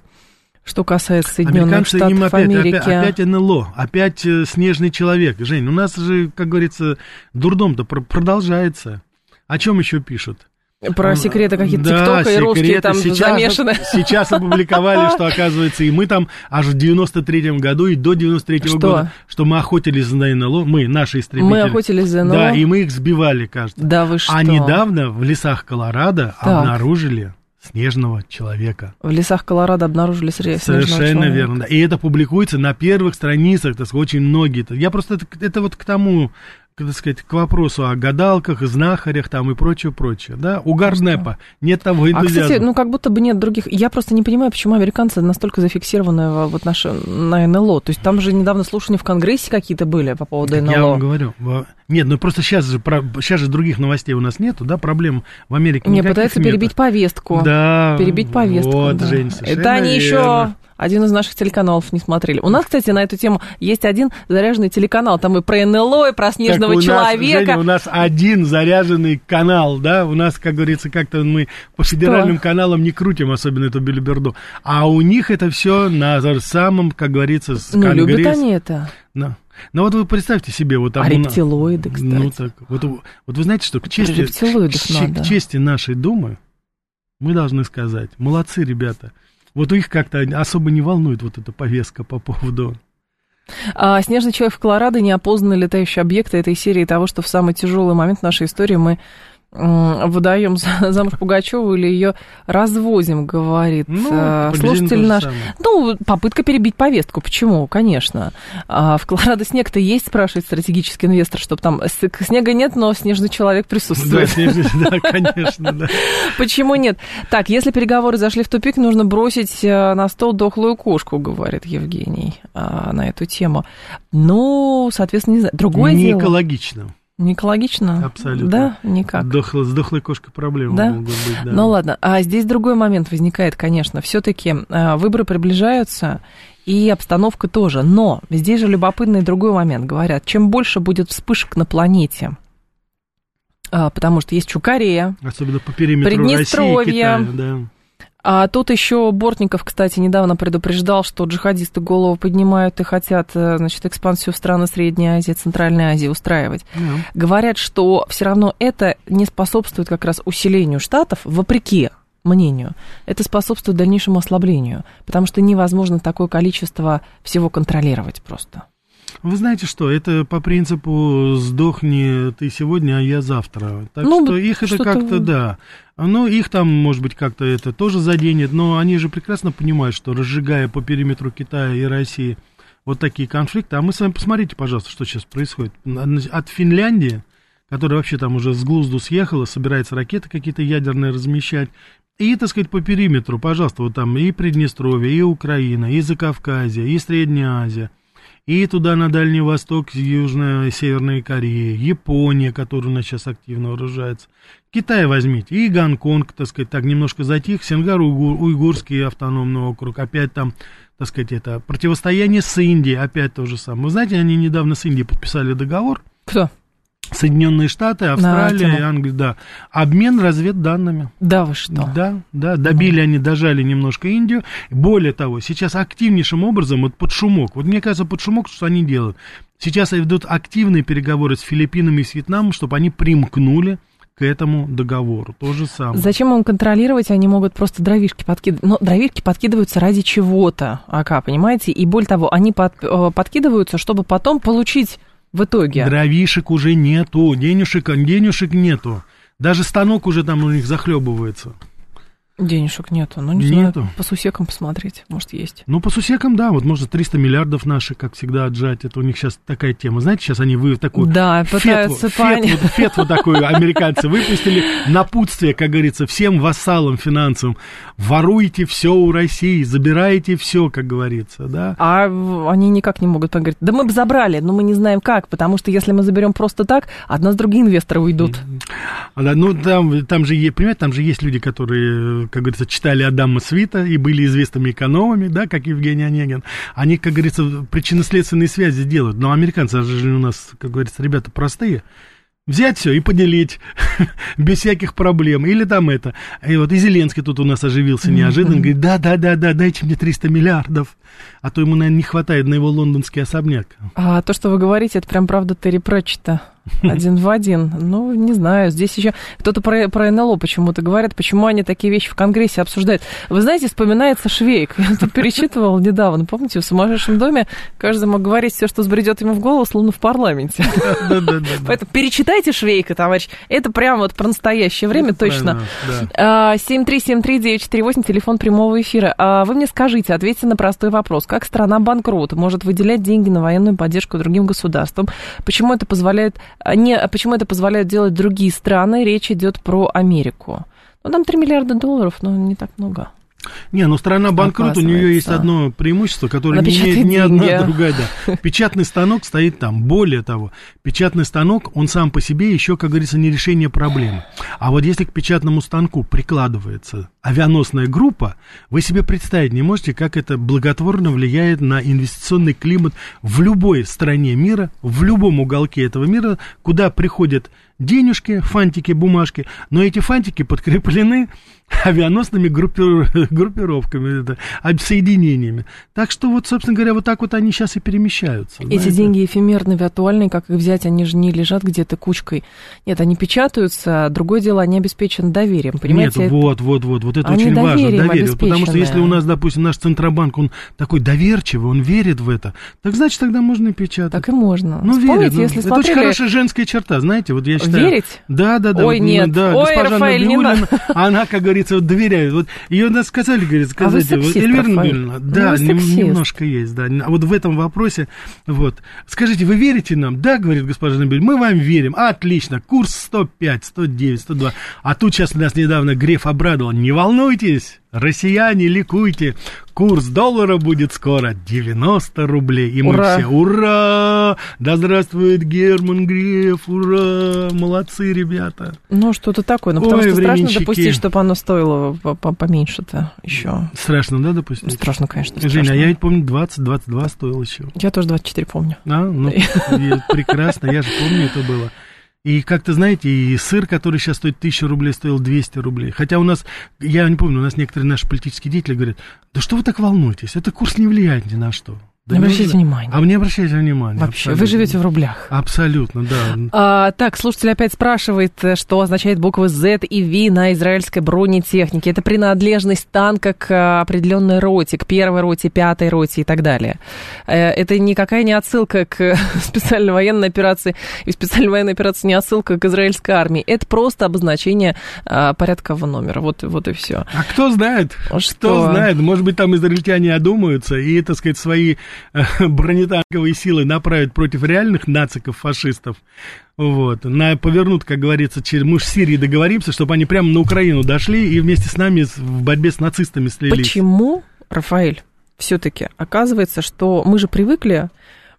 Что касается Соединенных Штатов им опять, Америки. Опять, опять НЛО, опять э, снежный человек. Жень, у нас же, как говорится, дурдом-то продолжается. О чем еще пишут? Про секреты какие-то да, ТикТока и русские там сейчас, замешаны. Сейчас опубликовали, что, <laughs> оказывается, и мы там аж в 93-м году и до 93-го года, что мы охотились за НЛО, мы, наши истребители. Мы охотились за НЛО? Да, и мы их сбивали, кажется. Да вы что? А недавно в лесах Колорадо так. обнаружили снежного человека. В лесах Колорадо обнаружили снежного Совершенно человека. верно, да. И это публикуется на первых страницах, так сказать, очень многие. Я просто, это, это вот к тому, так сказать, к вопросу о гадалках, знахарях там и прочее, прочее, да, угар НЭПа, нет того энтузиазма. А, кстати, ну, как будто бы нет других, я просто не понимаю, почему американцы настолько зафиксированы вот наши, на НЛО, то есть там же недавно слушания в Конгрессе какие-то были по поводу так НЛО. Я вам говорю, нет, ну просто сейчас же, сейчас же других новостей у нас нету, да, проблем в Америке Не, пытаются нету. перебить повестку. Да. Перебить повестку, вот, да. Жень, Это они еще один из наших телеканалов не смотрели. У нас, кстати, на эту тему есть один заряженный телеканал. Там и про НЛО, и про снежного так человека. Нас, Женя, у нас один заряженный канал, да? У нас, как говорится, как-то мы по федеральным Что? каналам не крутим, особенно эту билиберду. А у них это все на самом, как говорится, с Ну, любят они это. Да. Ну вот вы представьте себе, вот там... А рептилоиды, кстати. Ну так, вот, вот вы знаете, что к чести, к, к чести нашей Думы мы должны сказать, молодцы ребята, вот их как-то особо не волнует вот эта повестка по поводу а, Снежный человек в Колорадо, неопознанный летающий объект этой серии того, что в самый тяжелый момент нашей истории мы выдаем замуж Пугачеву или ее развозим, говорит ну, э, слушатель наш. Ну, попытка перебить повестку. Почему? Конечно. А в Колорадо снег-то есть, спрашивает стратегический инвестор, чтобы там снега нет, но снежный человек присутствует. Да, снежный, да конечно, да. <laughs> Почему нет? Так, если переговоры зашли в тупик, нужно бросить э, на стол дохлую кошку, говорит Евгений а, на эту тему. Ну, соответственно, не знаю. Другое не дело. Не экологично. Не экологично? Абсолютно. Да, никак. Дохло, с дохлой кошкой проблемы да? могут быть, да. Ну ладно, а здесь другой момент возникает, конечно. Все-таки а, выборы приближаются, и обстановка тоже. Но здесь же любопытный другой момент. Говорят, чем больше будет вспышек на планете, а, потому что есть Чукарея, Особенно по периметру Приднестровье, России и Китая, да. А тут еще Бортников, кстати, недавно предупреждал, что джихадисты голову поднимают и хотят, э, значит, экспансию в страны Средней Азии, Центральной Азии устраивать. Yeah. Говорят, что все равно это не способствует как раз усилению штатов, вопреки мнению, это способствует дальнейшему ослаблению, потому что невозможно такое количество всего контролировать просто. Вы знаете что, это по принципу «сдохни ты сегодня, а я завтра». Так ну, что их это как-то, да. Ну, их там, может быть, как-то это тоже заденет, но они же прекрасно понимают, что разжигая по периметру Китая и России вот такие конфликты, а мы с вами посмотрите, пожалуйста, что сейчас происходит. От Финляндии, которая вообще там уже с глузду съехала, собирается ракеты какие-то ядерные размещать, и, так сказать, по периметру, пожалуйста, вот там и Приднестровье, и Украина, и Закавказье, и Средняя Азия – и туда на Дальний Восток, Южная и Северная Корея, Япония, которая у нас сейчас активно вооружается, Китай возьмите, и Гонконг, так сказать, так немножко затих, Сингар, Уйгур, Уйгурский автономный округ, опять там, так сказать, это противостояние с Индией, опять то же самое. Вы знаете, они недавно с Индией подписали договор. Кто? Соединенные Штаты, Австралия, да, Англия, да. Обмен разведданными. Да, вы что? Да, да. Добили ну. они, дожали немножко Индию. Более того, сейчас активнейшим образом, вот под шумок, вот мне кажется, под шумок, что они делают. Сейчас ведут активные переговоры с Филиппинами и с Вьетнамом, чтобы они примкнули к этому договору. То же самое. Зачем им контролировать? Они могут просто дровишки подкидывать. Но дровишки подкидываются ради чего-то, АК, понимаете? И более того, они под, э, подкидываются, чтобы потом получить в итоге? Дровишек уже нету, денежек, денежек нету. Даже станок уже там у них захлебывается. Денежек нету, ну не нету. знаю, по сусекам посмотреть, может есть. Ну по сусекам, да, вот можно 300 миллиардов наши, как всегда, отжать, это у них сейчас такая тема. Знаете, сейчас они вы такую да, пытаются фетву, фетву, фетву такую американцы выпустили, напутствие, как говорится, всем вассалам финансовым, воруйте все у России, забирайте все, как говорится, да. А они никак не могут говорить, да мы бы забрали, но мы не знаем как, потому что если мы заберем просто так, одна с другие инвесторы уйдут. Да, ну там, там же, понимаете, там же есть люди, которые как говорится, читали Адама Свита и были известными экономами, да, как Евгений Онегин, они, как говорится, причинно-следственные связи делают. Но американцы же у нас, как говорится, ребята простые. Взять все и поделить <laughs> без всяких проблем. Или там это. И вот и Зеленский тут у нас оживился неожиданно. Говорит, да, да, да, да, дайте мне 300 миллиардов. А то ему, наверное, не хватает на его лондонский особняк. А то, что вы говорите, это прям правда Терри Пратчета Один в один. Ну, не знаю. Здесь еще кто-то про, про НЛО почему-то говорят, почему они такие вещи в Конгрессе обсуждают. Вы знаете, вспоминается Швейк. <laughs> Я тут перечитывал недавно. Помните, в сумасшедшем доме каждый мог говорить все, что сбредет ему в голову, словно в парламенте. Поэтому перечитайте Швейка, товарищ. Это прямо вот про настоящее время точно. 7373948, телефон прямого эфира. А вы мне скажите, ответьте на простой вопрос. Как страна банкрот может выделять деньги на военную поддержку другим государствам? Почему это позволяет не, почему это позволяют делать другие страны? Речь идет про Америку. Ну, там 3 миллиарда долларов, но не так много. Не, ну страна банкрот, у нее есть одно преимущество, которое не имеет ни одна другая. Да. Печатный станок стоит там. Более того, печатный станок, он сам по себе еще, как говорится, не решение проблемы. А вот если к печатному станку прикладывается авианосная группа, вы себе представить не можете, как это благотворно влияет на инвестиционный климат в любой стране мира, в любом уголке этого мира, куда приходят денежки, фантики, бумажки, но эти фантики подкреплены <laughs> авианосными группир... <laughs> группировками, это, соединениями. Так что вот, собственно говоря, вот так вот они сейчас и перемещаются. Эти знаете? деньги эфемерные, виртуальные, как их взять, они же не лежат где-то кучкой. Нет, они печатаются, другое дело, они обеспечены доверием, понимаете? Нет, вот, вот, вот, вот это они очень важно, доверие. Потому что если у нас, допустим, наш Центробанк, он такой доверчивый, он верит в это, так значит, тогда можно и печатать. Так и можно. Ну, Вспомните, верит, ну, если это смотрели... очень хорошая женская черта, знаете, вот я считаю... Верить? Да, да, да. Ой, вот, нет, да, ой, Рафаэль, не надо. она, как говорится, вот доверяет. Вот ее нас сказали, говорит, сказать, а вы сексист, Эльвира Набиевна, да, ну, немножко есть, да. А вот в этом вопросе, вот, скажите, вы верите нам? Да, говорит госпожа Набель, мы вам верим. Отлично, курс 105, 109, 102. А тут сейчас нас недавно Греф обрадовал. Не волнуйтесь, Россияне, ликуйте, курс доллара будет скоро 90 рублей. И мы ура. все, ура! Да здравствует Герман Греф, ура! Молодцы, ребята. Ну, что-то такое. Ну, потому Ой, что страшно допустить, чтобы оно стоило поменьше-то еще. Страшно, да, допустить? Страшно, конечно. Страшно. Женя, а я ведь помню, 20-22 стоил еще. Я тоже 24 помню. А, ну, <laughs> прекрасно, я же помню, это было. И как-то, знаете, и сыр, который сейчас стоит 1000 рублей, стоил 200 рублей. Хотя у нас, я не помню, у нас некоторые наши политические деятели говорят, да что вы так волнуетесь, это курс не влияет ни на что. Да не обращайте внимания. А мне обращайте внимание. Вообще, абсолютно. вы живете в рублях. Абсолютно, да. А, так, слушатель опять спрашивает, что означает буквы Z и V на израильской бронетехнике. Это принадлежность танка к определенной роте, к первой роте, пятой роте и так далее. Э, это никакая не отсылка к <laughs> специальной военной операции, и специальной военной операции не отсылка к израильской армии. Это просто обозначение а, порядкового номера. Вот, вот и все. А кто знает? Что? Кто знает? Может быть, там израильтяне одумаются и, так сказать, свои <laughs> бронетанковые силы направят против реальных нациков-фашистов, вот, на, повернут, как говорится, через, мы в Сирии договоримся, чтобы они прямо на Украину дошли и вместе с нами в борьбе с нацистами слились. Почему, Рафаэль, все-таки оказывается, что мы же привыкли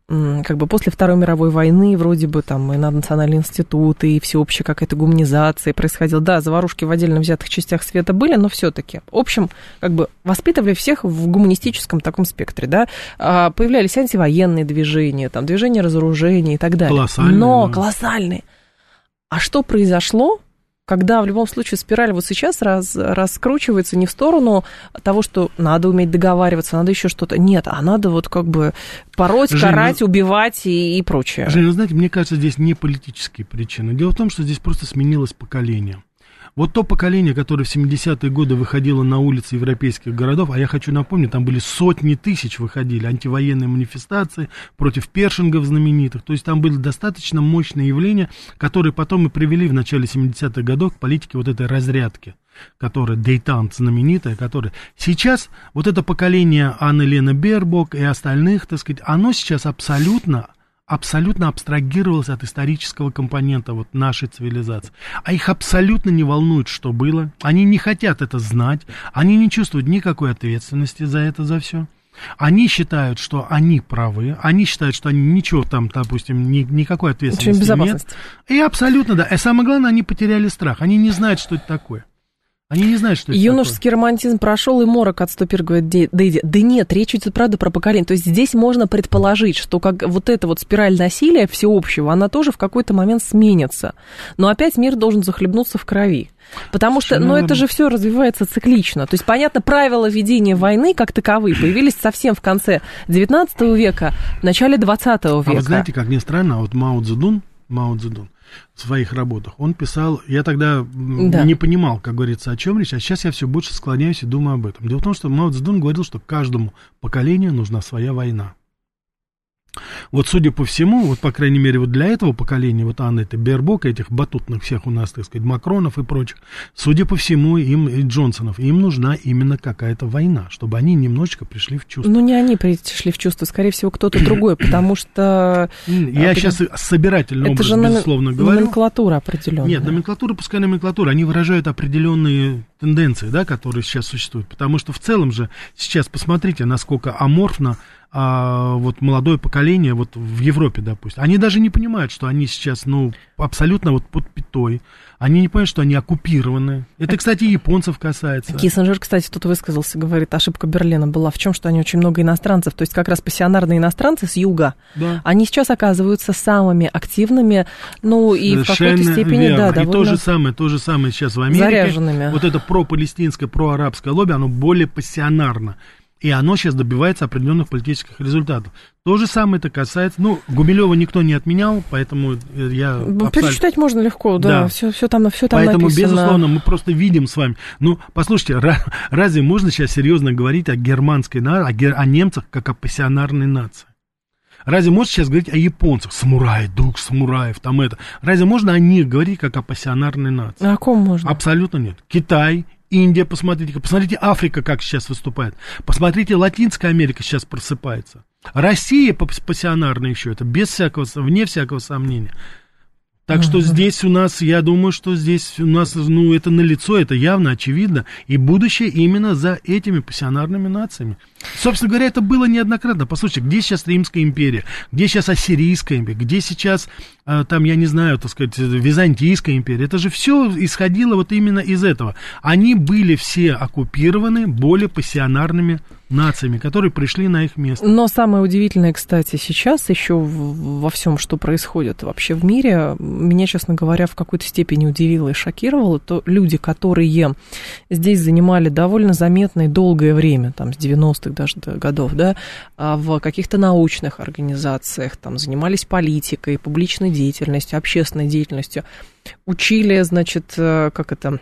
как бы после Второй мировой войны вроде бы там и на национальный институт, и всеобщая какая-то гуманизация происходила. Да, заварушки в отдельно взятых частях света были, но все-таки. В общем, как бы воспитывали всех в гуманистическом таком спектре, да. А, появлялись антивоенные движения, там, движения разоружения и так далее. Колоссальные. Но колоссальные. А что произошло когда в любом случае спираль вот сейчас раз, раскручивается не в сторону того, что надо уметь договариваться, надо еще что-то. Нет, а надо вот как бы пороть, Жень, карать, ну, убивать и, и прочее. Жень, вы знаете, мне кажется, здесь не политические причины. Дело в том, что здесь просто сменилось поколение. Вот то поколение, которое в 70-е годы выходило на улицы европейских городов, а я хочу напомнить, там были сотни тысяч выходили, антивоенные манифестации против першингов знаменитых. То есть там были достаточно мощные явления, которые потом и привели в начале 70-х годов к политике вот этой разрядки которая Дейтант знаменитая, которая сейчас вот это поколение Анны Лены Бербок и остальных, так сказать, оно сейчас абсолютно абсолютно абстрагировалось от исторического компонента вот нашей цивилизации. А их абсолютно не волнует, что было. Они не хотят это знать. Они не чувствуют никакой ответственности за это, за все. Они считают, что они правы, они считают, что они ничего там, допустим, ни, никакой ответственности нет. И абсолютно, да. И самое главное, они потеряли страх. Они не знают, что это такое. Они не знают, что это Юношеский такое. романтизм прошел, и морок отступил, говорит Дэйди. Да нет, речь идет, правда, про поколение. То есть здесь можно предположить, что как вот эта вот спираль насилия всеобщего, она тоже в какой-то момент сменится. Но опять мир должен захлебнуться в крови. Потому что, ну, это же все развивается циклично. То есть, понятно, правила ведения войны как таковые появились совсем в конце 19 века, в начале 20 века. А вы знаете, как ни странно, вот Мао Цзэдун, Мао Цзэдун в своих работах, он писал, я тогда да. не понимал, как говорится, о чем речь, а сейчас я все больше склоняюсь и думаю об этом. Дело в том, что Мао Цзэдун говорил, что каждому поколению нужна своя война. Вот, судя по всему, вот, по крайней мере, вот для этого поколения, вот Анны, это Бербок, этих батутных всех у нас, так сказать, Макронов и прочих, судя по всему, им, и Джонсонов, им нужна именно какая-то война, чтобы они немножечко пришли в чувство. Ну, не они пришли в чувство, скорее всего, кто-то <clears throat> другой, потому что... Я а, сейчас собирательный образ, же безусловно, говорю. номенклатура определенная. Нет, номенклатура, пускай номенклатура, они выражают определенные тенденции, да, которые сейчас существуют, потому что в целом же сейчас посмотрите, насколько аморфно а, вот молодое поколение вот в Европе, допустим, они даже не понимают, что они сейчас, ну, абсолютно вот под пятой. Они не понимают, что они оккупированы. Это, кстати, японцев касается. Киссинджер, кстати, тут высказался, говорит, ошибка Берлина была в чем, что они очень много иностранцев, то есть как раз пассионарные иностранцы с юга, да. они сейчас оказываются самыми активными, ну и в какой-то степени, верно. да, довольно... И то же самое, то же самое сейчас в Америке. Заряженными. Вот это про-палестинское, про-арабское лобби, оно более пассионарно и оно сейчас добивается определенных политических результатов. То же самое это касается, ну, Гумилева никто не отменял, поэтому я... Абсолютно... Перечитать можно легко, да, да. Все, все там, все там Поэтому, написано. безусловно, мы просто видим с вами. Ну, послушайте, разве можно сейчас серьезно говорить о германской нации, о, о немцах, как о пассионарной нации? Разве можно сейчас говорить о японцах? Самурай, дух самураев, там это. Разве можно о них говорить, как о пассионарной нации? А о ком можно? Абсолютно нет. Китай Индия, посмотрите, посмотрите Африка, как сейчас выступает. Посмотрите, Латинская Америка сейчас просыпается. Россия пассионарная еще, это без всякого, вне всякого сомнения. Так что здесь у нас, я думаю, что здесь у нас, ну, это налицо, это явно очевидно. И будущее именно за этими пассионарными нациями. Собственно говоря, это было неоднократно. Послушайте, где сейчас Римская империя? Где сейчас Ассирийская империя? Где сейчас, э, там, я не знаю, так сказать, Византийская империя? Это же все исходило вот именно из этого. Они были все оккупированы более пассионарными нациями, которые пришли на их место. Но самое удивительное, кстати, сейчас еще во всем, что происходит вообще в мире, меня, честно говоря, в какой-то степени удивило и шокировало, то люди, которые здесь занимали довольно заметное долгое время, там, с 90-х даже годов, да, а в каких-то научных организациях, там, занимались политикой, публичной деятельностью, общественной деятельностью, учили, значит, э, как это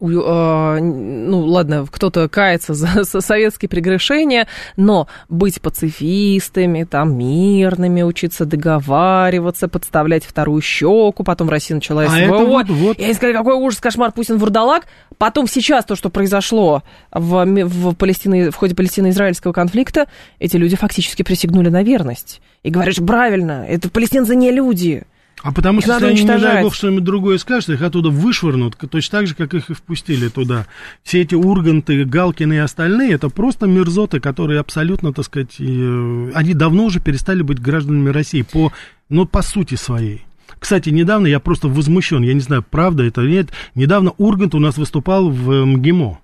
ну, ладно, кто-то кается <laughs> за, советские прегрешения, но быть пацифистами, там, мирными, учиться договариваться, подставлять вторую щеку, потом Россия начала СВО. А вот, вот. И они сказали, какой ужас, кошмар, Путин вурдалак. Потом сейчас то, что произошло в, в, Палестине, в ходе палестино-израильского конфликта, эти люди фактически присягнули на верность. И говоришь, правильно, это палестинцы не люди. А потому что, если они, не дай бог, что-нибудь другое скажут, их оттуда вышвырнут, точно так же, как их и впустили туда. Все эти Урганты, Галкины и остальные, это просто мерзоты, которые абсолютно, так сказать, э, они давно уже перестали быть гражданами России по, ну, по сути своей. Кстати, недавно я просто возмущен, я не знаю, правда это или нет, недавно Ургант у нас выступал в МГИМО.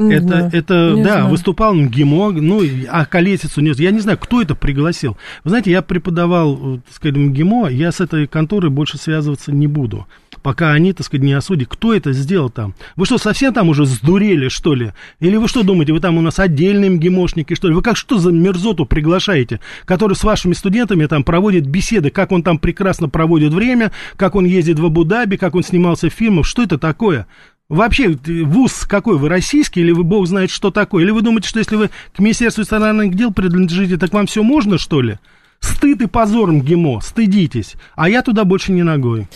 Не это, знаю. это, не да, знаю. выступал МГИМО, ну, а Колесицу нет. Я не знаю, кто это пригласил. Вы знаете, я преподавал, э, так сказать, МГИМО, я с этой конторой больше связываться не буду, пока они, так сказать, не осудят. Кто это сделал там? Вы что, совсем там уже сдурели, что ли? Или вы что думаете, вы там у нас отдельные МГИМОшники, что ли? Вы как что за мерзоту приглашаете, который с вашими студентами там проводит беседы, как он там прекрасно проводит время, как он ездит в Абу-Даби, как он снимался в фильмах, что это такое? Вообще, вуз какой вы, российский, или вы бог знает, что такое? Или вы думаете, что если вы к Министерству иностранных дел принадлежите, так вам все можно, что ли? Стыд и позор МГИМО, стыдитесь. А я туда больше не ногой.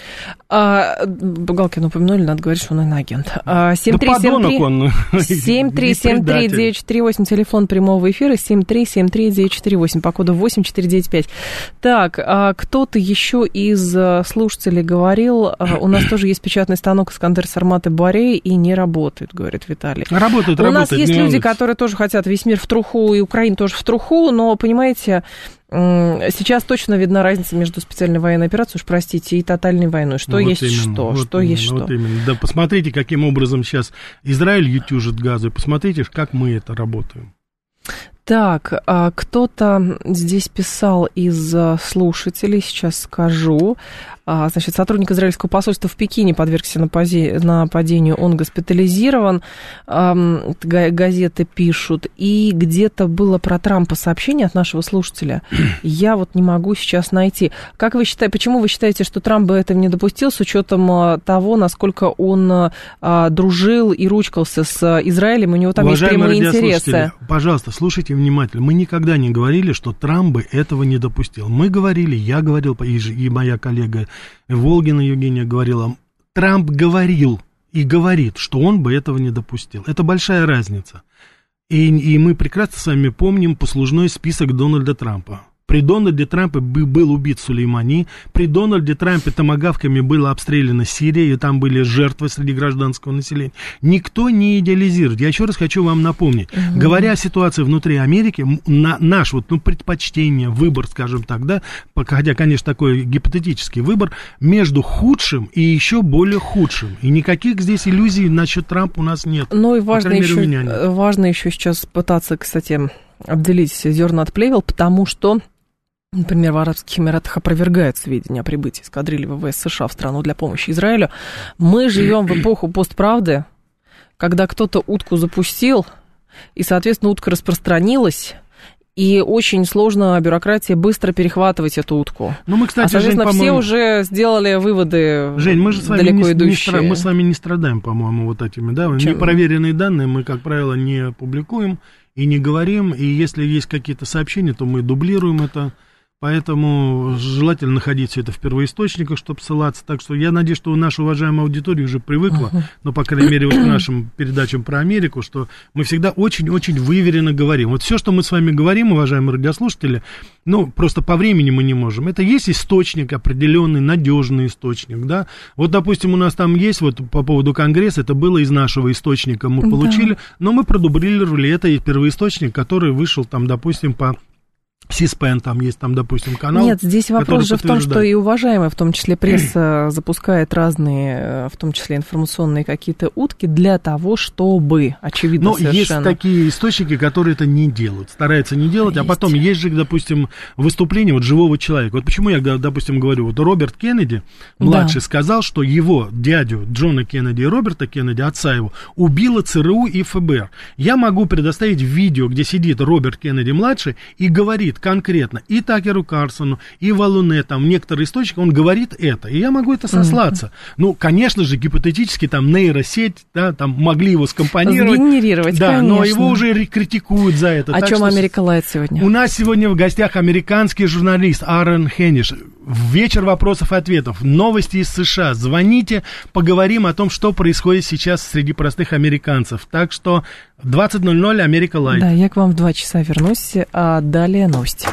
А, Галкин упомянули, надо говорить, что он иноагент. А, 7373948, <laughs> телефон прямого эфира, 7373948, по коду 8495. Так, а, кто-то еще из а, слушателей говорил, а, у нас тоже есть печатный станок Искандер Сарматы Барей и не работает, говорит Виталий. Работает, у работает. У нас есть люди, которые тоже хотят весь мир в труху, и Украину тоже в труху, но, понимаете, Сейчас точно видна разница между специальной военной операцией, уж простите, и тотальной войной. Что вот есть именно, что, вот что именно, есть вот что. Именно. Да, посмотрите, каким образом сейчас Израиль ютюжит газу, и посмотрите, как мы это работаем. Так, а кто-то здесь писал из а, слушателей, сейчас скажу. А, значит, сотрудник израильского посольства в Пекине подвергся нападению, он госпитализирован, газеты пишут, и где-то было про Трампа сообщение от нашего слушателя. <clears throat> Я вот не могу сейчас найти. Как вы считаете, почему вы считаете, что Трамп бы этого не допустил с учетом а, того, насколько он а, дружил и ручкался с Израилем, у него там Уважаемые есть прямые интересы? Пожалуйста, слушайте внимательно. Мы никогда не говорили, что Трамп бы этого не допустил. Мы говорили, я говорил, и моя коллега Волгина Евгения говорила, Трамп говорил и говорит, что он бы этого не допустил. Это большая разница. И, и мы прекрасно с вами помним послужной список Дональда Трампа. При Дональде Трампе был убит Сулеймани, при Дональде Трампе томогавками была обстреляна Сирия, и там были жертвы среди гражданского населения. Никто не идеализирует. Я еще раз хочу вам напомнить. Угу. Говоря о ситуации внутри Америки, на, наш вот, ну, предпочтение, выбор, скажем так, да, хотя, конечно, такой гипотетический выбор, между худшим и еще более худшим. И никаких здесь иллюзий насчет Трампа у нас нет. Ну и важно, еще, важно еще сейчас пытаться, кстати, отделить зерна от плевел, потому что Например, в Арабских Эмиратах опровергают сведения о прибытии эскадрильи ВВС США в страну для помощи Израилю. Мы живем в эпоху постправды, когда кто-то утку запустил, и, соответственно, утка распространилась, и очень сложно бюрократии быстро перехватывать эту утку. Ну, мы, кстати, а, соответственно, Жень, все уже сделали выводы Жень, мы же с вами далеко не, идущие. Не, мы с вами не страдаем, по-моему, вот этими, да? Чем? Непроверенные данные мы, как правило, не публикуем и не говорим, и если есть какие-то сообщения, то мы дублируем это Поэтому желательно находить все это в первоисточниках, чтобы ссылаться. Так что я надеюсь, что наша уважаемая аудитория уже привыкла, uh-huh. ну, по крайней мере, вот к нашим передачам про Америку, что мы всегда очень-очень выверенно говорим. Вот все, что мы с вами говорим, уважаемые радиослушатели, ну, просто по времени мы не можем. Это есть источник определенный, надежный источник, да. Вот, допустим, у нас там есть, вот по поводу Конгресса, это было из нашего источника, мы получили, да. но мы продублировали это и первоисточник, который вышел там, допустим, по Сиспен там есть, там, допустим, канал. Нет, здесь вопрос же в том, что и уважаемая, в том числе пресса, <clears throat> запускает разные, э, в том числе информационные какие-то утки для того, чтобы, очевидно, Но совершенно... есть такие источники, которые это не делают, стараются не делать, есть. а потом есть же, допустим, выступление вот живого человека. Вот почему я, допустим, говорю, вот Роберт Кеннеди, младший, да. сказал, что его дядю Джона Кеннеди и Роберта Кеннеди, отца его, убило ЦРУ и ФБР. Я могу предоставить видео, где сидит Роберт Кеннеди младший и говорит, конкретно и Такеру Карсону, и Валуне, там, некоторые источники, он говорит это, и я могу это сослаться. Mm-hmm. Ну, конечно же, гипотетически, там, нейросеть, да, там, могли его скомпонировать. Сгенерировать, Да, конечно. но его уже критикуют за это. О чем что Америка Лайт сегодня? У нас сегодня в гостях американский журналист Аарон Хенниш. Вечер вопросов и ответов. Новости из США. Звоните, поговорим о том, что происходит сейчас среди простых американцев. Так что 20.00 Америка Лайт. Да, я к вам в два часа вернусь, а далее новости.